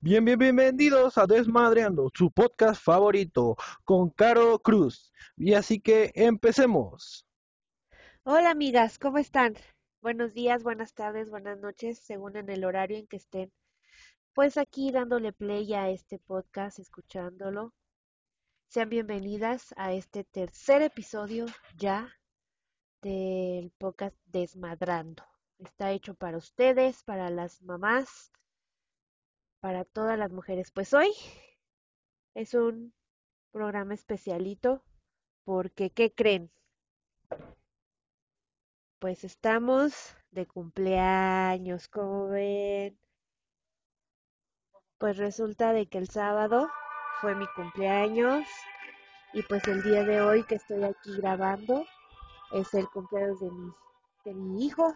Bien, bien, bienvenidos a Desmadreando, su podcast favorito, con Caro Cruz. Y así que empecemos. Hola amigas, ¿cómo están? Buenos días, buenas tardes, buenas noches, según en el horario en que estén. Pues aquí dándole play a este podcast, escuchándolo. Sean bienvenidas a este tercer episodio ya del podcast Desmadrando. Está hecho para ustedes, para las mamás, para todas las mujeres. Pues hoy es un programa especialito porque, ¿qué creen? Pues estamos de cumpleaños, como ven. Pues resulta de que el sábado fue mi cumpleaños y pues el día de hoy que estoy aquí grabando es el cumpleaños de mi, de mi hijo,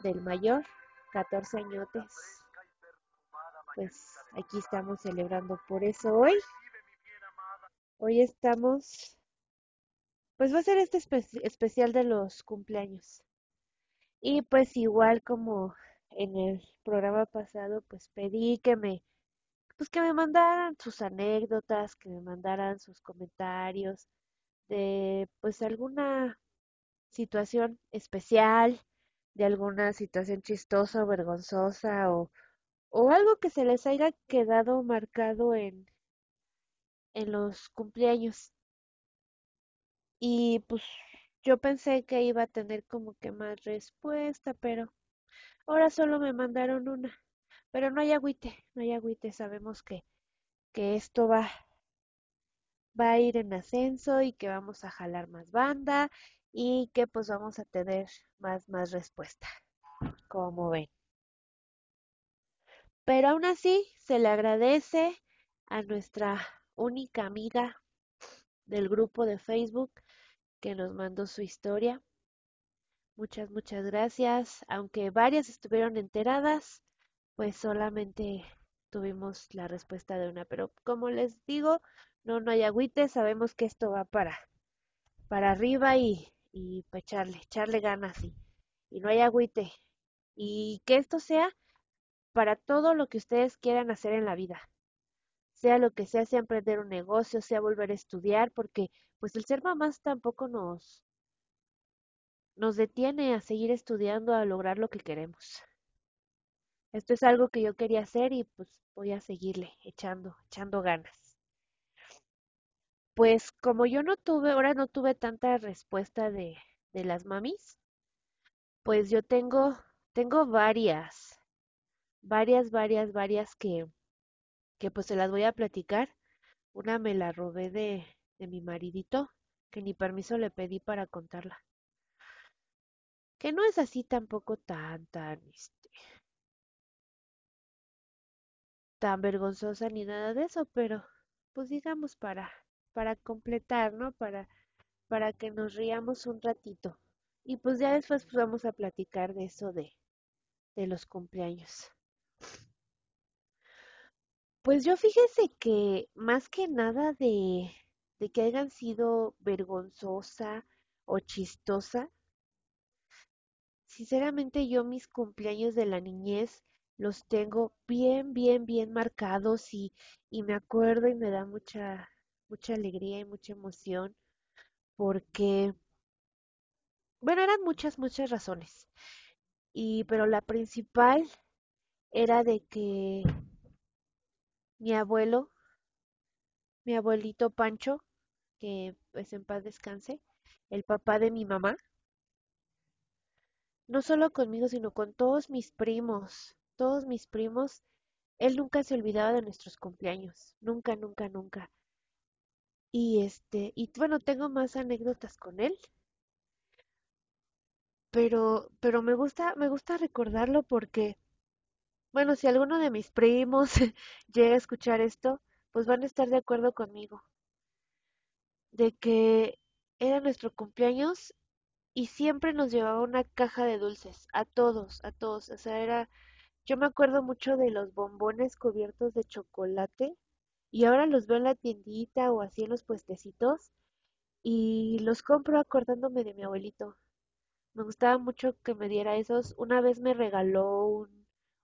del mayor, 14 añotes. Pues aquí estamos celebrando por eso hoy. Hoy estamos, pues va a ser este espe- especial de los cumpleaños. Y pues igual como en el programa pasado, pues pedí que me, pues que me mandaran sus anécdotas, que me mandaran sus comentarios de pues alguna situación especial, de alguna situación chistosa o vergonzosa o, o algo que se les haya quedado marcado en, en los cumpleaños. Y pues yo pensé que iba a tener como que más respuesta, pero ahora solo me mandaron una. Pero no hay agüite, no hay agüite, sabemos que, que esto va, va a ir en ascenso y que vamos a jalar más banda y que pues vamos a tener más, más respuesta, como ven. Pero aún así se le agradece a nuestra única amiga del grupo de Facebook que nos mandó su historia. Muchas, muchas gracias. Aunque varias estuvieron enteradas, pues solamente tuvimos la respuesta de una. Pero como les digo, no, no hay agüite, sabemos que esto va para, para arriba y, y para echarle, echarle ganas y, y no hay agüite. Y que esto sea para todo lo que ustedes quieran hacer en la vida. Sea lo que sea, sea emprender un negocio, sea volver a estudiar, porque pues el ser mamás tampoco nos, nos detiene a seguir estudiando, a lograr lo que queremos. Esto es algo que yo quería hacer y pues voy a seguirle echando, echando ganas. Pues como yo no tuve, ahora no tuve tanta respuesta de, de las mamis, pues yo tengo, tengo varias, varias, varias, varias que, que pues se las voy a platicar. Una me la robé de, de mi maridito, que ni permiso le pedí para contarla. Que no es así tampoco tan, tan, este, tan vergonzosa ni nada de eso, pero pues digamos para, para completar, ¿no? Para, para que nos riamos un ratito. Y pues ya después pues vamos a platicar de eso de, de los cumpleaños. Pues yo fíjese que más que nada de, que hayan sido vergonzosa o chistosa, sinceramente yo mis cumpleaños de la niñez los tengo bien, bien, bien marcados y, y me acuerdo y me da mucha, mucha alegría y mucha emoción porque, bueno, eran muchas, muchas razones. Y, pero la principal era de que mi abuelo, mi abuelito Pancho, que pues en paz descanse, el papá de mi mamá, no solo conmigo, sino con todos mis primos, todos mis primos, él nunca se olvidaba de nuestros cumpleaños, nunca, nunca, nunca. Y este, y bueno, tengo más anécdotas con él, pero, pero me gusta, me gusta recordarlo porque, bueno, si alguno de mis primos llega a escuchar esto, pues van a estar de acuerdo conmigo, de que era nuestro cumpleaños y siempre nos llevaba una caja de dulces, a todos, a todos, o sea, era, yo me acuerdo mucho de los bombones cubiertos de chocolate y ahora los veo en la tiendita o así en los puestecitos y los compro acordándome de mi abuelito. Me gustaba mucho que me diera esos. Una vez me regaló un,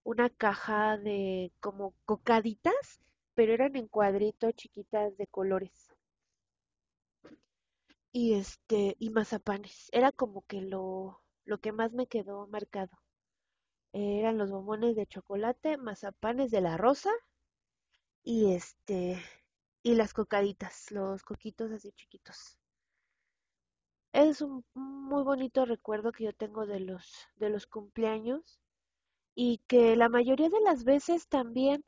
una caja de como cocaditas, pero eran en cuadritos chiquitas de colores. Y este, y mazapanes. Era como que lo, lo que más me quedó marcado. Eran los bombones de chocolate, mazapanes de la rosa y este, y las cocaditas, los coquitos así chiquitos. Es un muy bonito recuerdo que yo tengo de los, de los cumpleaños y que la mayoría de las veces también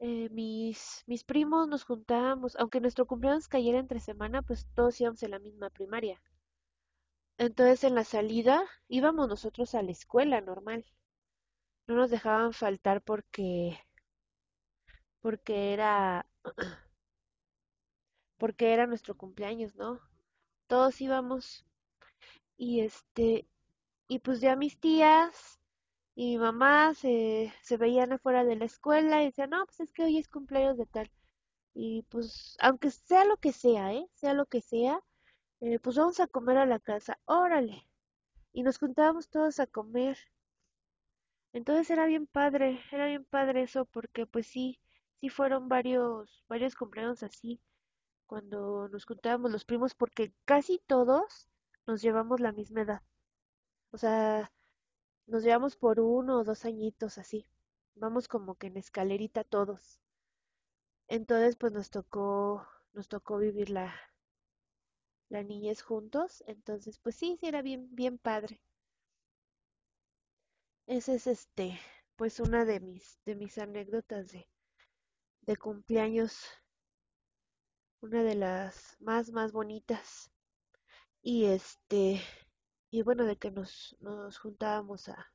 eh, mis, mis primos nos juntábamos, aunque nuestro cumpleaños cayera entre semana, pues todos íbamos en la misma primaria. Entonces en la salida íbamos nosotros a la escuela normal. No nos dejaban faltar porque porque era porque era nuestro cumpleaños, ¿no? Todos íbamos y este y pues ya mis tías y mi mamá se, se veían afuera de la escuela y decían, no, pues es que hoy es cumpleaños de tal. Y pues, aunque sea lo que sea, ¿eh? Sea lo que sea, eh, pues vamos a comer a la casa, órale. Y nos juntábamos todos a comer. Entonces era bien padre, era bien padre eso, porque pues sí, sí fueron varios, varios cumpleaños así, cuando nos juntábamos los primos, porque casi todos nos llevamos la misma edad. O sea, nos llevamos por uno o dos añitos así. Vamos como que en escalerita todos. Entonces, pues nos tocó, nos tocó vivir la, la niñez juntos. Entonces, pues sí, sí era bien, bien padre. Esa es este, pues una de mis, de mis anécdotas de, de cumpleaños, una de las más, más bonitas. Y este, y bueno, de que nos, nos juntábamos a,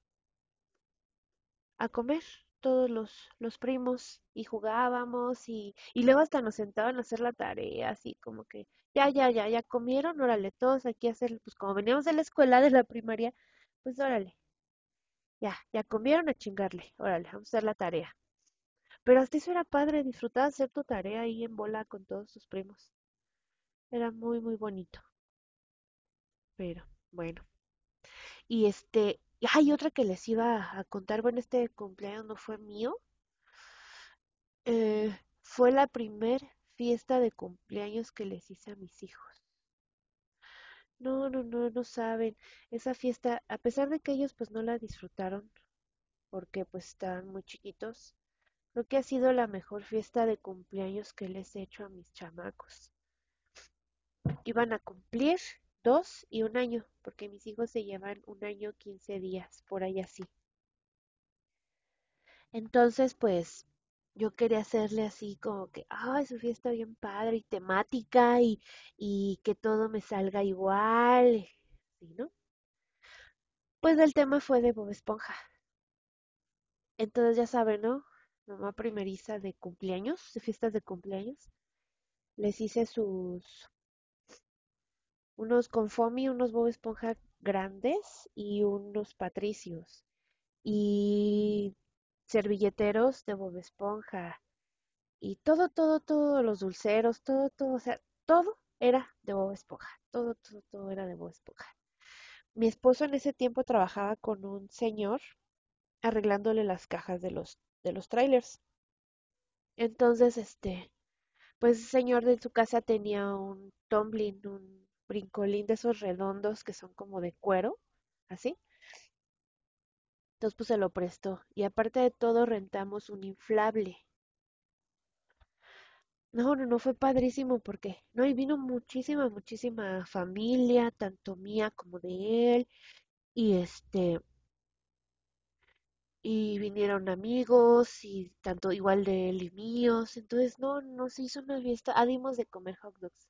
a comer todos los, los primos y jugábamos y, y luego hasta nos sentaban a hacer la tarea, así como que ya, ya, ya, ya comieron, órale, todos aquí a hacer, pues como veníamos de la escuela de la primaria, pues órale, ya, ya comieron a chingarle, órale, vamos a hacer la tarea. Pero hasta eso era padre, disfrutar hacer tu tarea ahí en bola con todos tus primos. Era muy, muy bonito. Pero, bueno. Y este, hay otra que les iba a contar, bueno, este cumpleaños no fue mío, eh, fue la primer fiesta de cumpleaños que les hice a mis hijos. No, no, no, no saben. Esa fiesta, a pesar de que ellos pues no la disfrutaron, porque pues estaban muy chiquitos, creo que ha sido la mejor fiesta de cumpleaños que les he hecho a mis chamacos. Iban a cumplir dos y un año, porque mis hijos se llevan un año, quince días, por ahí así. Entonces, pues, yo quería hacerle así como que, ay, su fiesta bien padre y temática y, y que todo me salga igual, ¿sí, no? Pues el tema fue de Bob Esponja. Entonces ya saben, ¿no? Mamá primeriza de cumpleaños, de fiestas de cumpleaños. Les hice sus unos con Fomi, unos Bob Esponja grandes y unos patricios. Y servilleteros de Bob Esponja. Y todo, todo, todo, los dulceros, todo, todo, o sea, todo era de Bob Esponja. Todo, todo, todo era de Bob Esponja. Mi esposo en ese tiempo trabajaba con un señor arreglándole las cajas de los, de los trailers. Entonces, este, pues el señor de su casa tenía un tumbling, un brincolín de esos redondos que son como de cuero, así. Entonces, pues se lo prestó. Y aparte de todo, rentamos un inflable. No, no, no fue padrísimo porque, no, y vino muchísima, muchísima familia, tanto mía como de él. Y este, y vinieron amigos y tanto igual de él y míos. Entonces, no, no se hizo una fiesta. Ah, dimos de comer hot dogs.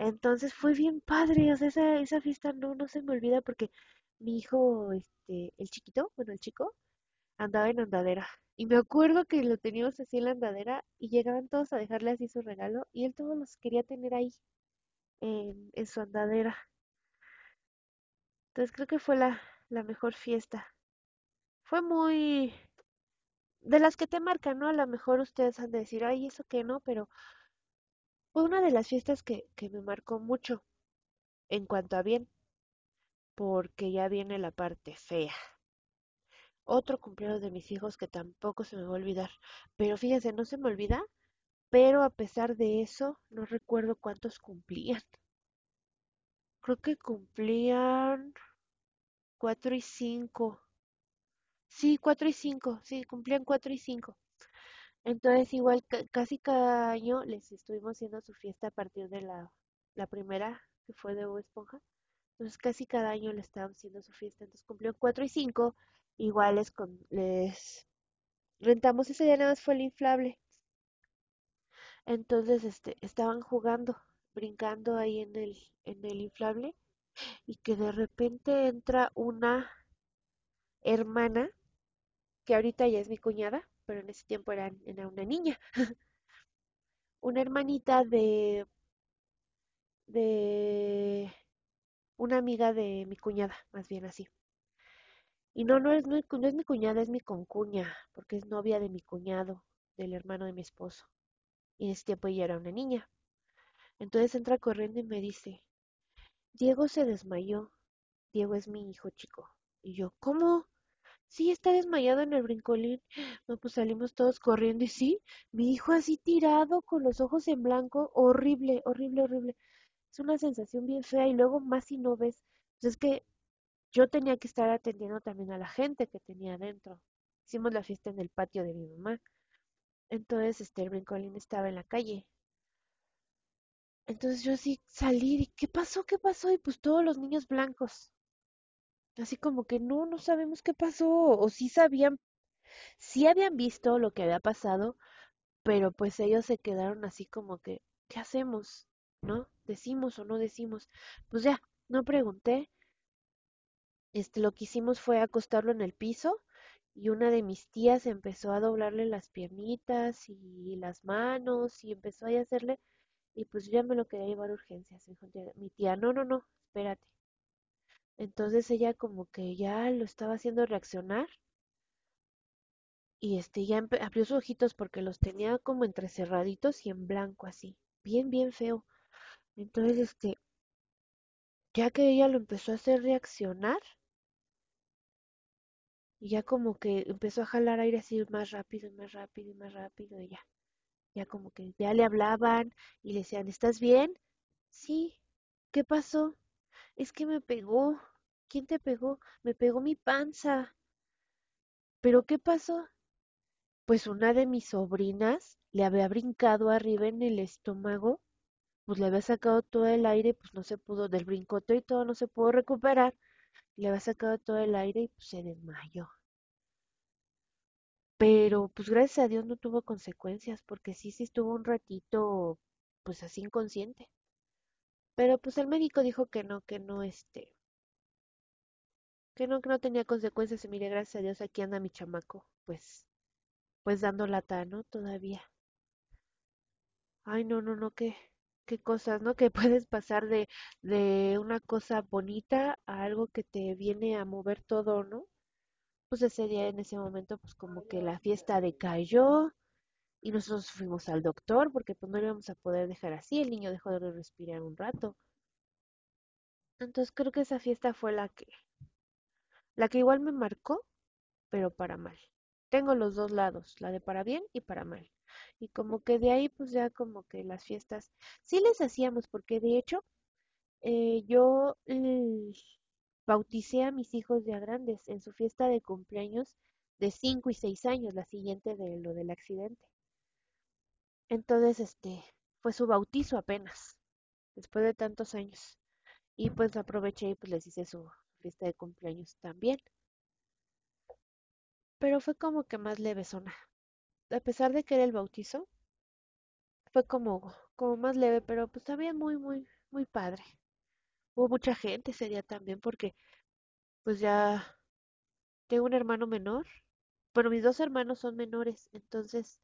Entonces fue bien padre, o sea, esa, esa fiesta no, no se me olvida porque mi hijo, este, el chiquito, bueno, el chico, andaba en andadera. Y me acuerdo que lo teníamos así en la andadera y llegaban todos a dejarle así su regalo y él todos los quería tener ahí, en, en su andadera. Entonces creo que fue la, la mejor fiesta. Fue muy... De las que te marcan, ¿no? A lo mejor ustedes han de decir, ay, eso que no, pero fue una de las fiestas que, me marcó mucho en cuanto a bien, porque ya viene la parte fea. otro cumpleaños de mis hijos que tampoco se me va a olvidar. Pero fíjense, no se me olvida, pero a pesar de eso, no recuerdo cuántos cumplían. Creo que cumplían cuatro y cinco. Sí, cuatro y cinco, sí, cumplían cuatro y cinco. Entonces, igual ca- casi cada año les estuvimos haciendo su fiesta a partir de la, la primera, que fue de Bob Esponja. Entonces, casi cada año le estábamos haciendo su fiesta. Entonces, cumplieron cuatro y cinco. Igual les, con, les rentamos ese día, nada más fue el inflable. Entonces, este, estaban jugando, brincando ahí en el, en el inflable, y que de repente entra una hermana, que ahorita ya es mi cuñada, pero en ese tiempo era, una niña, una hermanita de de una amiga de mi cuñada, más bien así. Y no, no es, es no es mi cuñada, es mi concuña, porque es novia de mi cuñado, del hermano de mi esposo. Y en ese tiempo ella era una niña. Entonces entra corriendo y me dice, Diego se desmayó. Diego es mi hijo chico. Y yo, ¿cómo? Sí, está desmayado en el brincolín. No, pues salimos todos corriendo y sí, mi hijo así tirado con los ojos en blanco, horrible, horrible, horrible. Es una sensación bien fea y luego más si no ves. Pues es que yo tenía que estar atendiendo también a la gente que tenía adentro. Hicimos la fiesta en el patio de mi mamá. Entonces, este, el brincolín estaba en la calle. Entonces yo sí salí y ¿qué pasó? ¿Qué pasó? Y pues todos los niños blancos. Así como que no, no sabemos qué pasó. O sí sabían, sí habían visto lo que había pasado, pero pues ellos se quedaron así como que, ¿qué hacemos? ¿No? ¿Decimos o no decimos? Pues ya, no pregunté. Este, lo que hicimos fue acostarlo en el piso y una de mis tías empezó a doblarle las piernitas y las manos y empezó a hacerle y pues ya me lo quería llevar a urgencias. Mi tía, no, no, no, espérate. Entonces ella como que ya lo estaba haciendo reaccionar y este ya abrió sus ojitos porque los tenía como entrecerraditos y en blanco así, bien, bien feo. Entonces este, ya que ella lo empezó a hacer reaccionar y ya como que empezó a jalar aire así más rápido y más rápido y más rápido y ya. Ya como que ya le hablaban y le decían, ¿estás bien? Sí. ¿Qué pasó? Es que me pegó. ¿Quién te pegó? Me pegó mi panza. ¿Pero qué pasó? Pues una de mis sobrinas le había brincado arriba en el estómago, pues le había sacado todo el aire, pues no se pudo, del brincote y todo no se pudo recuperar, le había sacado todo el aire y pues se desmayó. Pero pues gracias a Dios no tuvo consecuencias, porque sí, sí estuvo un ratito pues así inconsciente. Pero pues el médico dijo que no, que no, este, que no, que no tenía consecuencias y mire, gracias a Dios aquí anda mi chamaco, pues, pues dando lata, ¿no? Todavía. Ay, no, no, no, qué, qué cosas, ¿no? Que puedes pasar de, de una cosa bonita a algo que te viene a mover todo, ¿no? Pues ese día, en ese momento, pues como que la fiesta decayó y nosotros fuimos al doctor porque pues no lo íbamos a poder dejar así, el niño dejó de respirar un rato. Entonces creo que esa fiesta fue la que, la que igual me marcó, pero para mal. Tengo los dos lados, la de para bien y para mal. Y como que de ahí pues ya como que las fiestas sí les hacíamos, porque de hecho eh, yo bauticé a mis hijos ya grandes en su fiesta de cumpleaños de 5 y 6 años, la siguiente de lo del accidente. Entonces, este, fue su bautizo apenas, después de tantos años. Y pues aproveché y pues les hice su fiesta de cumpleaños también. Pero fue como que más levesona. A pesar de que era el bautizo, fue como, como más leve, pero pues también muy, muy, muy padre. Hubo mucha gente ese día también porque pues ya tengo un hermano menor. Bueno, mis dos hermanos son menores, entonces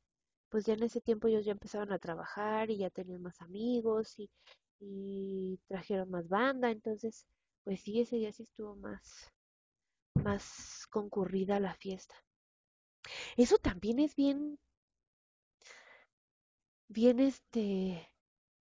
pues ya en ese tiempo ellos ya empezaron a trabajar y ya tenían más amigos y trajeron más banda, entonces pues sí, ese día sí estuvo más, más concurrida la fiesta. Eso también es bien, bien este,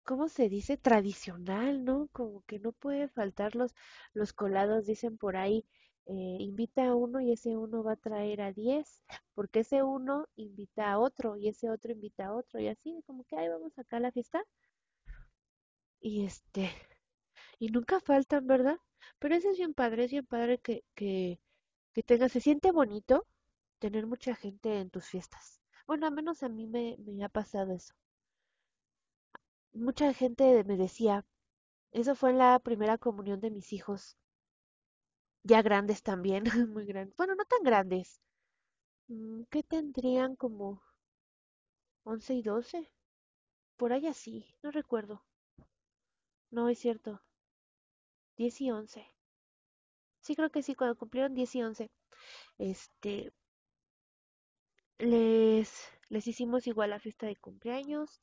¿cómo se dice? Tradicional, ¿no? Como que no puede faltar los, los colados, dicen por ahí. eh, invita a uno y ese uno va a traer a 10, porque ese uno invita a otro y ese otro invita a otro y así, como que ahí vamos acá a la fiesta. Y este, y nunca faltan, ¿verdad? Pero eso es bien padre, es bien padre que, que, que tengas, se siente bonito tener mucha gente en tus fiestas. Bueno, al menos a mí me, me ha pasado eso. Mucha gente me decía, eso fue en la primera comunión de mis hijos, ya grandes también, muy grandes. Bueno, no tan grandes. Mm, ¿Qué tendrían como 11 y 12? Por ahí así, no recuerdo. No es cierto. 10 y 11. Sí, creo que sí, cuando cumplieron 10 y 11. Este, les, les hicimos igual la fiesta de cumpleaños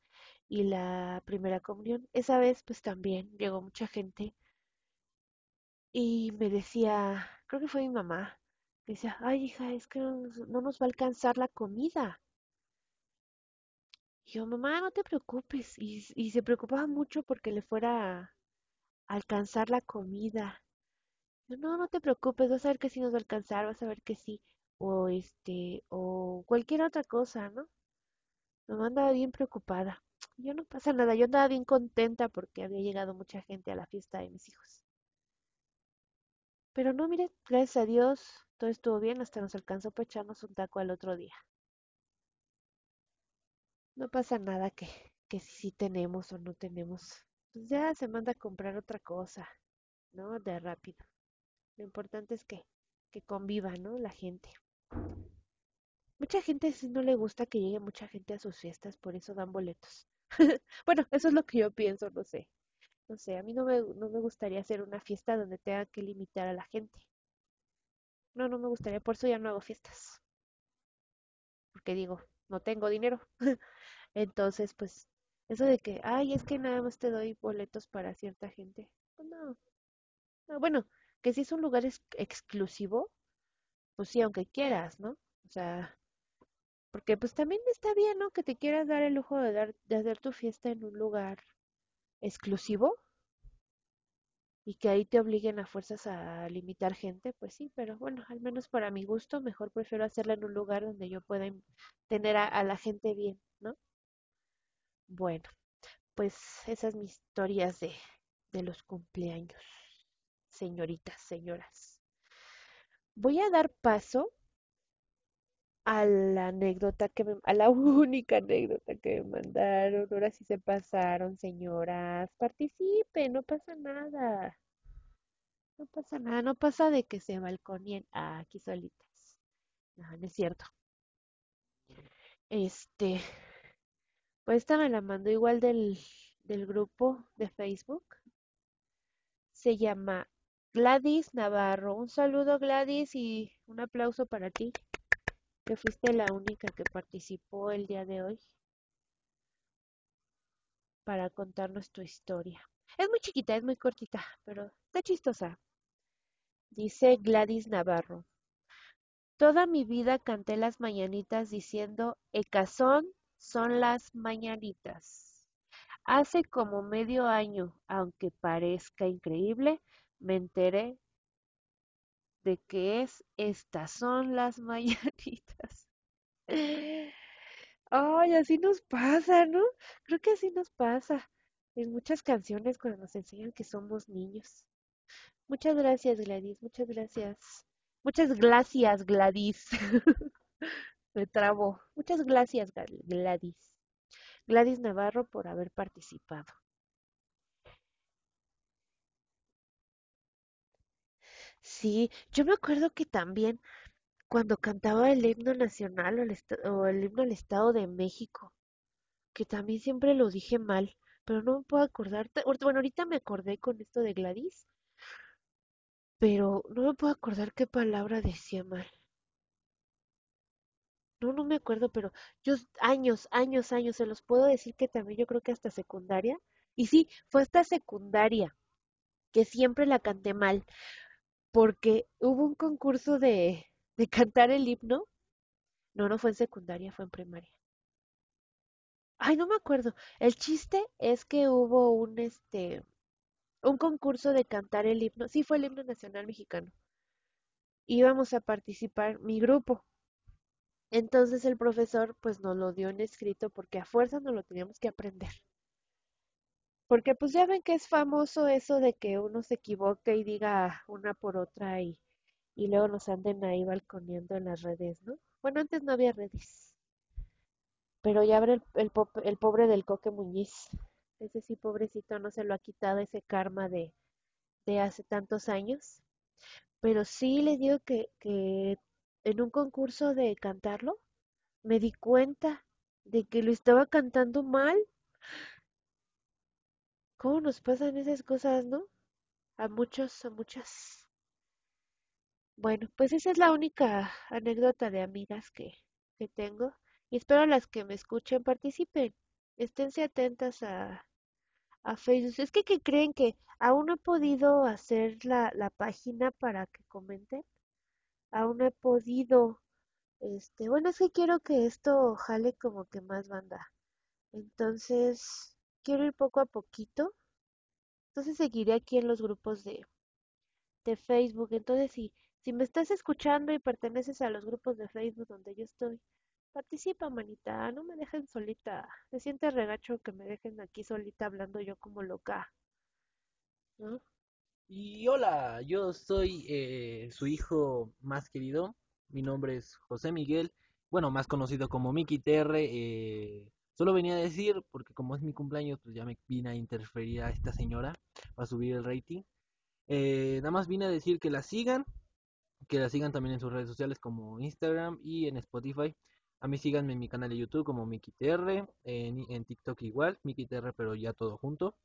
y la primera comunión. Esa vez pues también llegó mucha gente y me decía, creo que fue mi mamá, decía, ay hija, es que no nos, no nos va a alcanzar la comida. Y yo, mamá, no te preocupes. Y, y se preocupaba mucho porque le fuera alcanzar la comida. No, no te preocupes, vas a ver que sí nos va a alcanzar, vas a ver que sí. O este, o cualquier otra cosa, ¿no? Mamá andaba bien preocupada. Yo no pasa nada, yo andaba bien contenta porque había llegado mucha gente a la fiesta de mis hijos. Pero no, mire, gracias a Dios, todo estuvo bien, hasta nos alcanzó para echarnos un taco al otro día. No pasa nada que, que si sí tenemos o no tenemos. Pues ya se manda a comprar otra cosa, ¿no? De rápido. Lo importante es que, que conviva, ¿no? La gente. Mucha gente sí no le gusta que llegue mucha gente a sus fiestas, por eso dan boletos. Bueno, eso es lo que yo pienso, no sé. No sé, a mí no me, no me gustaría hacer una fiesta donde tenga que limitar a la gente. No, no me gustaría, por eso ya no hago fiestas. Porque digo, no tengo dinero. Entonces, pues, eso de que, ay, es que nada más te doy boletos para cierta gente. Pues no, no, bueno, que si es un lugar ex- exclusivo, pues sí, aunque quieras, ¿no? O sea, porque pues también está bien, ¿no? Que te quieras dar el lujo de dar, de hacer tu fiesta en un lugar exclusivo y que ahí te obliguen a fuerzas a limitar gente, pues sí, pero bueno, al menos para mi gusto, mejor prefiero hacerla en un lugar donde yo pueda in- tener a, la gente bien. Bueno, pues esas mis historias de, de los cumpleaños, señoritas, señoras. Voy a dar paso a la anécdota que me, a la única anécdota que me mandaron. Ahora sí se pasaron, señoras. Participen, no pasa nada. No pasa nada, no pasa de que se balconien aquí solitas. No, no es cierto. Este, pues esta me la mandó igual del, del grupo de Facebook. Se llama Gladys Navarro. Un saludo, Gladys, y un aplauso para ti, que fuiste la única que participó el día de hoy para contarnos tu historia. Es muy chiquita, es muy cortita, pero está chistosa. Dice Gladys Navarro. Toda mi vida canté las mañanitas diciendo Ecazón son las mañanitas. Hace como medio año, aunque parezca increíble, me enteré de que es Estas son las mañanitas. Ay, así nos pasa, ¿no? Creo que así nos pasa en muchas canciones cuando nos enseñan que somos niños. Muchas gracias, Gladys, muchas gracias. Muchas gracias, Gladys. Me trabo. Muchas gracias, Gladys. Gladys Navarro por haber participado. Sí, yo me acuerdo que también cuando cantaba el himno nacional o el, o el himno al Estado de México, que también siempre lo dije mal, pero no me puedo acordar. Bueno, ahorita me acordé con esto de Gladys, pero no me puedo acordar qué palabra decía mal. No, no me acuerdo, pero yo años, años, años, se los puedo decir que también yo creo que hasta secundaria. Y sí, fue hasta secundaria que siempre la canté mal. porque hubo un concurso de, de cantar el himno. No, no fue en secundaria, fue en primaria. Ay, no me acuerdo. El chiste es que hubo un este un concurso de cantar el himno. Sí, fue el himno nacional mexicano. íbamos a participar mi grupo. Entonces el profesor pues nos lo dio en escrito porque a fuerza nos lo teníamos que aprender. Porque pues ya ven que es famoso eso de que uno se equivoque y diga una por otra y, y luego nos anden ahí balconeando en las redes, ¿no? Bueno, antes no había redes. Pero ya abre el, el, pobre del Coque Muñiz. Ese sí, pobrecito, no se lo ha quitado ese karma de, de hace tantos años. Pero sí les digo que, que en un concurso de cantarlo me di cuenta de que lo estaba cantando mal. ¿Cómo nos pasan esas cosas, no? A muchos, a muchas. Bueno, pues esa es la única anécdota de amigas que, que tengo. Y espero las que me escuchen participen. Esténse atentas a, a Facebook. Es que, ¿qué creen que aún no he podido hacer la, la página para que comenten? Aún no he podido. Este, bueno, es que quiero que esto jale como que más banda. Entonces, quiero ir poco a poquito. Entonces seguiré aquí en los grupos de, de Facebook. Entonces, si, si me estás escuchando y perteneces a los grupos de Facebook donde yo estoy, participa, manita. No me dejen solita. Se siente regacho que me dejen aquí solita hablando yo como loca. ¿No? Y hola, yo soy eh, su hijo más querido. Mi nombre es José Miguel, bueno, más conocido como Miki TR. Eh, solo venía a decir, porque como es mi cumpleaños, pues ya me vine a interferir a esta señora para subir el rating. Eh, nada más vine a decir que la sigan, que la sigan también en sus redes sociales como Instagram y en Spotify. A mí síganme en mi canal de YouTube como MikiTR, en, en TikTok igual, MikiTR, pero ya todo junto.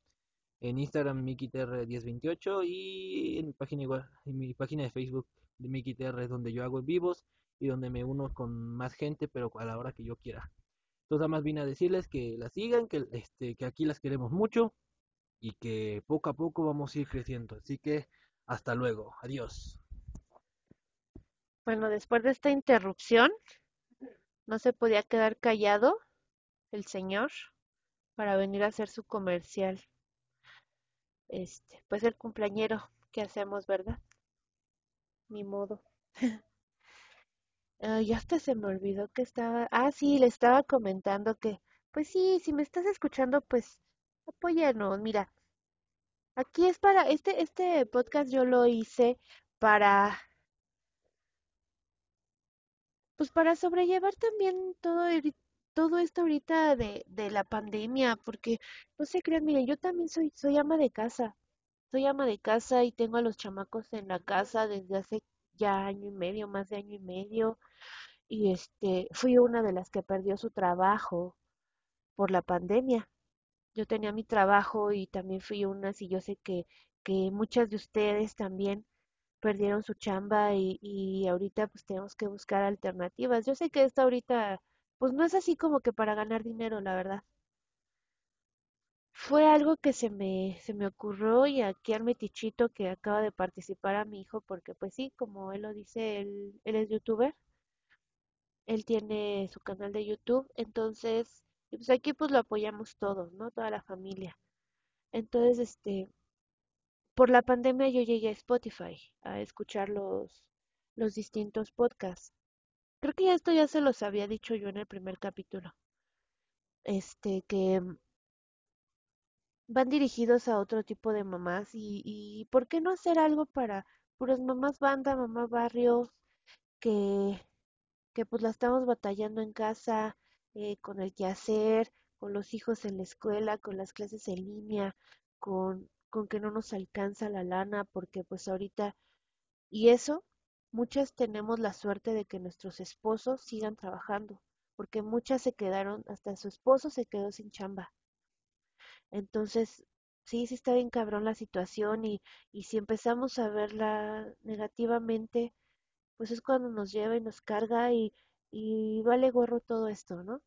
En Instagram MikiTR1028 y en mi página igual, en mi página de Facebook de MikiTR es donde yo hago vivos y donde me uno con más gente, pero a la hora que yo quiera. Entonces nada más vine a decirles que la sigan, que, este, que aquí las queremos mucho y que poco a poco vamos a ir creciendo. Así que hasta luego, adiós. Bueno, después de esta interrupción, no se podía quedar callado el señor para venir a hacer su comercial. Este, pues el cumpleañero que hacemos, ¿verdad? Ni modo. uh, ya hasta se me olvidó que estaba. Ah, sí, le estaba comentando que, pues sí, si me estás escuchando, pues apóyanos. Mira, aquí es para este este podcast yo lo hice para pues para sobrellevar también todo todo esto ahorita de, de la pandemia, porque no se crean, miren, yo también soy soy ama de casa. Soy ama de casa y tengo a los chamacos en la casa desde hace ya año y medio, más de año y medio. Y este, fui una de las que perdió su trabajo por la pandemia. Yo tenía mi trabajo y también fui una, y yo sé que, que muchas de ustedes también perdieron su chamba y, y ahorita pues tenemos que buscar alternativas. Yo sé que esto ahorita pues no es así como que para ganar dinero, la verdad. Fue algo que se me, se me ocurrió y aquí al metichito que acaba de participar a mi hijo, porque pues sí, como él lo dice, él, él es youtuber, él tiene su canal de YouTube, entonces, pues aquí pues lo apoyamos todos, ¿no? Toda la familia. Entonces, este, por la pandemia yo llegué a Spotify a escuchar los, los distintos podcasts. Creo que esto ya se los había dicho yo en el primer capítulo. Este, que van dirigidos a otro tipo de mamás y, y ¿por qué no hacer algo para puras mamás banda, mamá barrio, que, que pues la estamos batallando en casa, eh, con el quehacer, con los hijos en la escuela, con las clases en línea, con, con que no nos alcanza la lana, porque pues ahorita, y eso, muchas tenemos la suerte de que nuestros esposos sigan trabajando, porque muchas se quedaron, hasta su esposo se quedó sin chamba. Entonces, sí, sí está bien cabrón la situación y, y si empezamos a verla negativamente, pues es cuando nos lleva y nos carga y, y vale gorro todo esto, ¿no?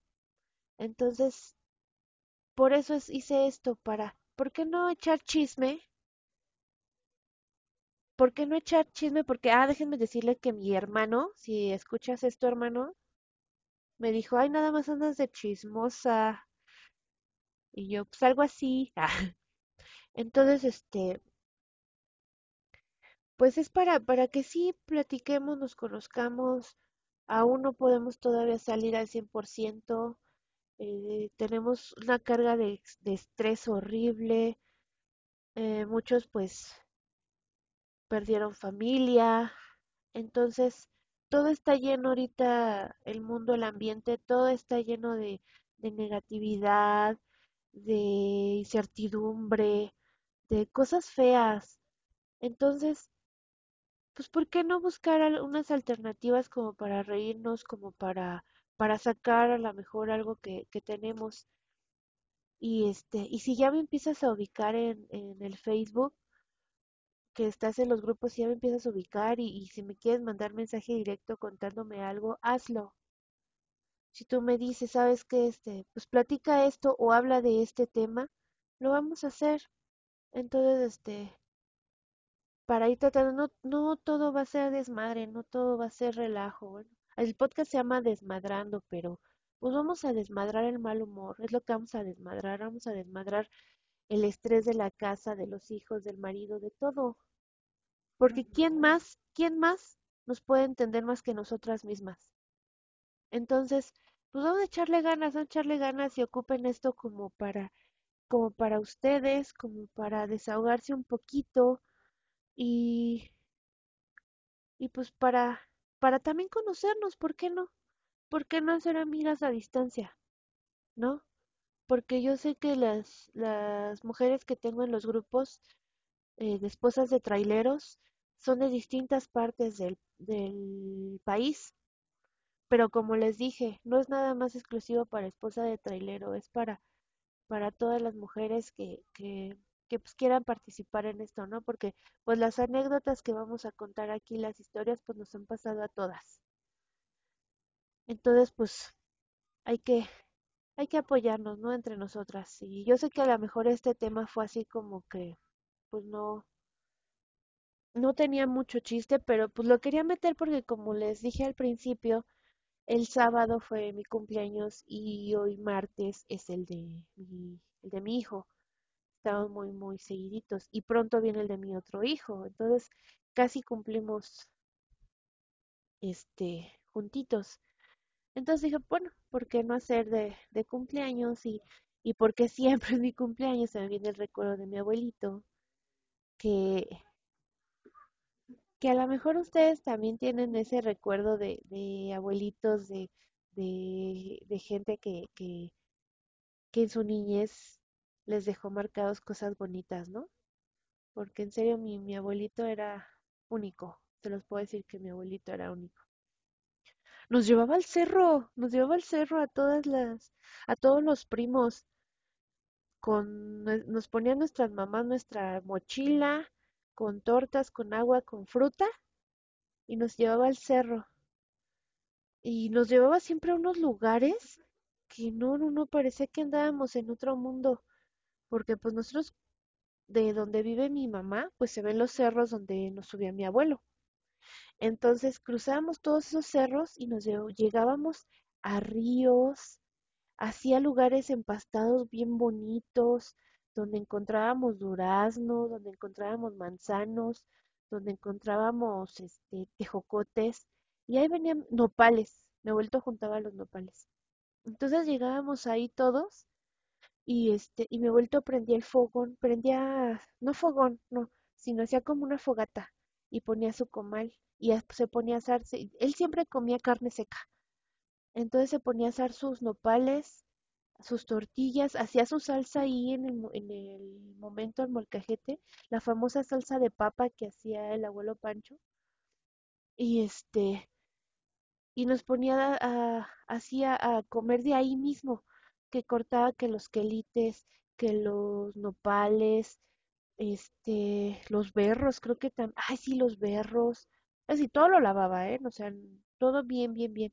Entonces, por eso es, hice esto, para, ¿por qué no echar chisme? ¿Por qué no echar chisme? Porque, ah, déjenme decirle que mi hermano, si escuchas esto, hermano, me dijo, ay, nada más andas de chismosa. Y yo, pues algo así. Entonces, este, pues es para, para que sí platiquemos, nos conozcamos. Aún no podemos todavía salir al 100%. eh, tenemos una carga de, de estrés horrible. eh, muchos pues perdieron familia. Entonces, todo está lleno ahorita, el mundo, el ambiente, todo está lleno de, negatividad, de incertidumbre, de cosas feas. Entonces, pues ¿por qué no buscar unas alternativas como para reírnos, como para, para sacar a lo mejor algo que, que tenemos? Y este, y si ya me empiezas a ubicar en, en el Facebook, que estás en los grupos, si ya me empiezas a ubicar y, y si me quieres mandar mensaje directo contándome algo, hazlo. Si tú me dices, sabes que este, pues platica esto o habla de este tema, lo vamos a hacer. Entonces, este, para ir tratando, no, no todo va a ser desmadre, no todo va a ser relajo. Bueno, el podcast se llama Desmadrando, pero pues vamos a desmadrar el mal humor, es lo que vamos a desmadrar, vamos a desmadrar el estrés de la casa, de los hijos, del marido, de todo. Porque ¿quién más, quién más nos puede entender más que nosotras mismas? Entonces, pues vamos a echarle ganas, vamos a echarle ganas y ocupen esto como para, como para ustedes, como para desahogarse un poquito y Y pues para, para también conocernos, ¿por qué no? ¿Por qué no ser amigas a distancia? ¿No? Porque yo sé que las, las mujeres que tengo en los grupos eh, de esposas de traileros son de distintas partes del, del país, pero como les dije, no es nada más exclusivo para esposa de trailero, es para, para todas las mujeres que, que, que pues quieran participar en esto, ¿no? Porque pues las anécdotas que vamos a contar aquí, las historias, pues nos han pasado a todas. Entonces, pues hay que, hay que apoyarnos, ¿no? Entre nosotras. Y yo sé que a lo mejor este tema fue así como que, pues no, no tenía mucho chiste, pero pues lo quería meter porque como les dije al principio, el sábado fue mi cumpleaños y hoy martes es el de mi, el de mi hijo. Estamos muy, muy seguiditos y pronto viene el de mi otro hijo. Entonces, casi cumplimos, este, juntitos. Entonces dije, bueno, ¿por qué no hacer de, de cumpleaños? Y, y porque siempre en mi cumpleaños se me viene el recuerdo de mi abuelito, que, que a lo mejor ustedes también tienen ese recuerdo de, de abuelitos, de, de, gente que, que, que en su niñez les dejó marcados cosas bonitas, ¿no? Porque en serio mi, mi abuelito era único, se los puedo decir que mi abuelito era único. Nos llevaba al cerro, nos llevaba al cerro a todas las, a todos los primos. con, nue- nos ponía nuestras mamás nuestra mochila con tortas, con agua, con fruta y nos llevaba al cerro. Y nos llevaba siempre a unos lugares que no, no, no, parecía que andábamos en otro mundo, porque pues nosotros, de donde vive mi mamá, pues se ven los cerros donde nos subía mi abuelo. Entonces cruzábamos todos esos cerros y nos lle- llegábamos a ríos, Hacía lugares empastados bien bonitos, donde encontrábamos durazno, donde encontrábamos manzanos, donde encontrábamos este tejocotes, y ahí venían nopales. Mi abuelito juntaba los nopales. Entonces llegábamos ahí todos, y este, y mi abuelito prendía el fogón, prendía, no fogón, no, sino hacía como una fogata, y ponía su comal, y a- se ponía a asarse. Él siempre comía carne seca. Entonces se ponía a asar sus nopales, sus tortillas, hacía su salsa ahí en el, en el momento del molcajete, la famosa salsa de papa que hacía el abuelo Pancho, y este, y nos ponía a, a- hacía a comer de ahí mismo, que cortaba que los quelites, que los nopales, este, los berros, creo que también, ay sí, los berros, así todo lo lavaba, ¿eh? O sea, todo bien, bien, bien.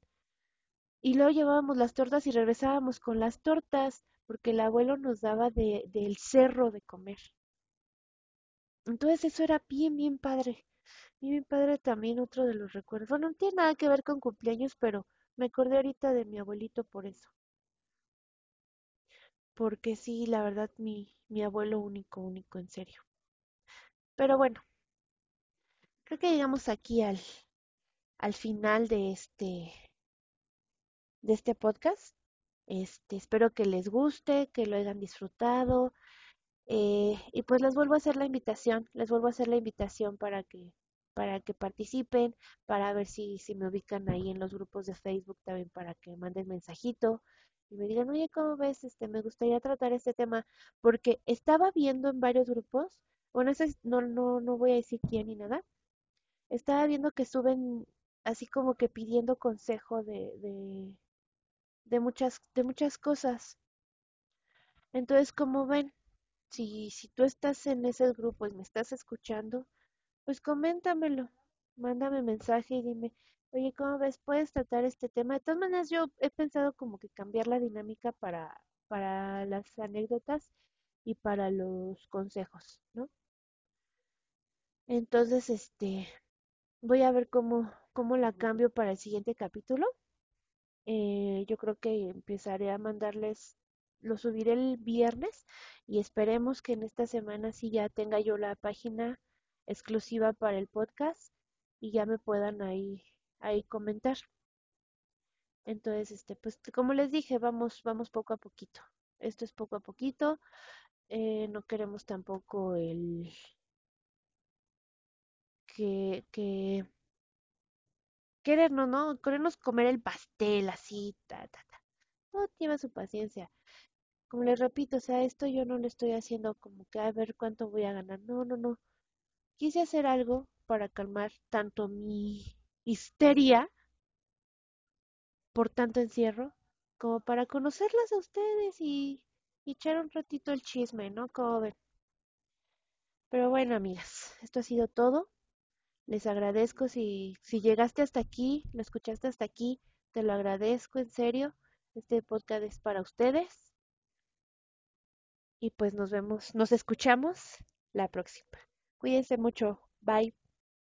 Y luego llevábamos las tortas y regresábamos con las tortas, porque el abuelo nos daba de, del cerro de comer. Entonces eso era bien, bien padre. Bien, bien padre también otro de los recuerdos. Bueno, no tiene nada que ver con cumpleaños, pero me acordé ahorita de mi abuelito por eso. Porque sí, la verdad, mi, mi abuelo único, único, en serio. Pero bueno, creo que llegamos aquí al, al final de este, de este podcast. Este, espero que les guste, que lo hayan disfrutado. Eh, y pues les vuelvo a hacer la invitación, les vuelvo a hacer la invitación para que, para que participen, para ver si, si me ubican ahí en los grupos de Facebook también para que manden mensajito y me digan, oye, ¿cómo ves? Este, me gustaría tratar este tema, porque estaba viendo en varios grupos, bueno, ese no, no, no voy a decir quién ni nada, estaba viendo que suben así como que pidiendo consejo de, de, muchas, de muchas cosas. Entonces, como ven, si, si tú estás en ese grupo y me estás escuchando, pues coméntamelo, mándame mensaje y dime, oye, ¿cómo ves? ¿Puedes tratar este tema? De todas maneras, yo he pensado como que cambiar la dinámica para, para las anécdotas y para los consejos, ¿no? Entonces, este, voy a ver cómo, cómo la cambio para el siguiente capítulo. Eh, yo creo que empezaré a mandarles, lo subiré el viernes y esperemos que en esta semana sí ya tenga yo la página exclusiva para el podcast y ya me puedan ahí, ahí comentar. Entonces, este, pues como les dije, vamos, vamos poco a poquito. Esto es poco a poquito. Eh, no queremos tampoco el que, que querernos, ¿no? Querernos comer el pastel así, ta, ta, ta. Todo lleva su paciencia. Como les repito, o sea, esto yo no lo estoy haciendo como que a ver cuánto voy a ganar. No, no, no. Quise hacer algo para calmar tanto mi histeria por tanto encierro, como para conocerlas a ustedes y, y echar un ratito el chisme, ¿no? Como ven. Pero bueno, amigas, esto ha sido todo. Les agradezco si, si llegaste hasta aquí, lo escuchaste hasta aquí, te lo agradezco en serio. Este podcast es para ustedes. Y pues nos vemos, nos escuchamos la próxima. Cuídense mucho. Bye.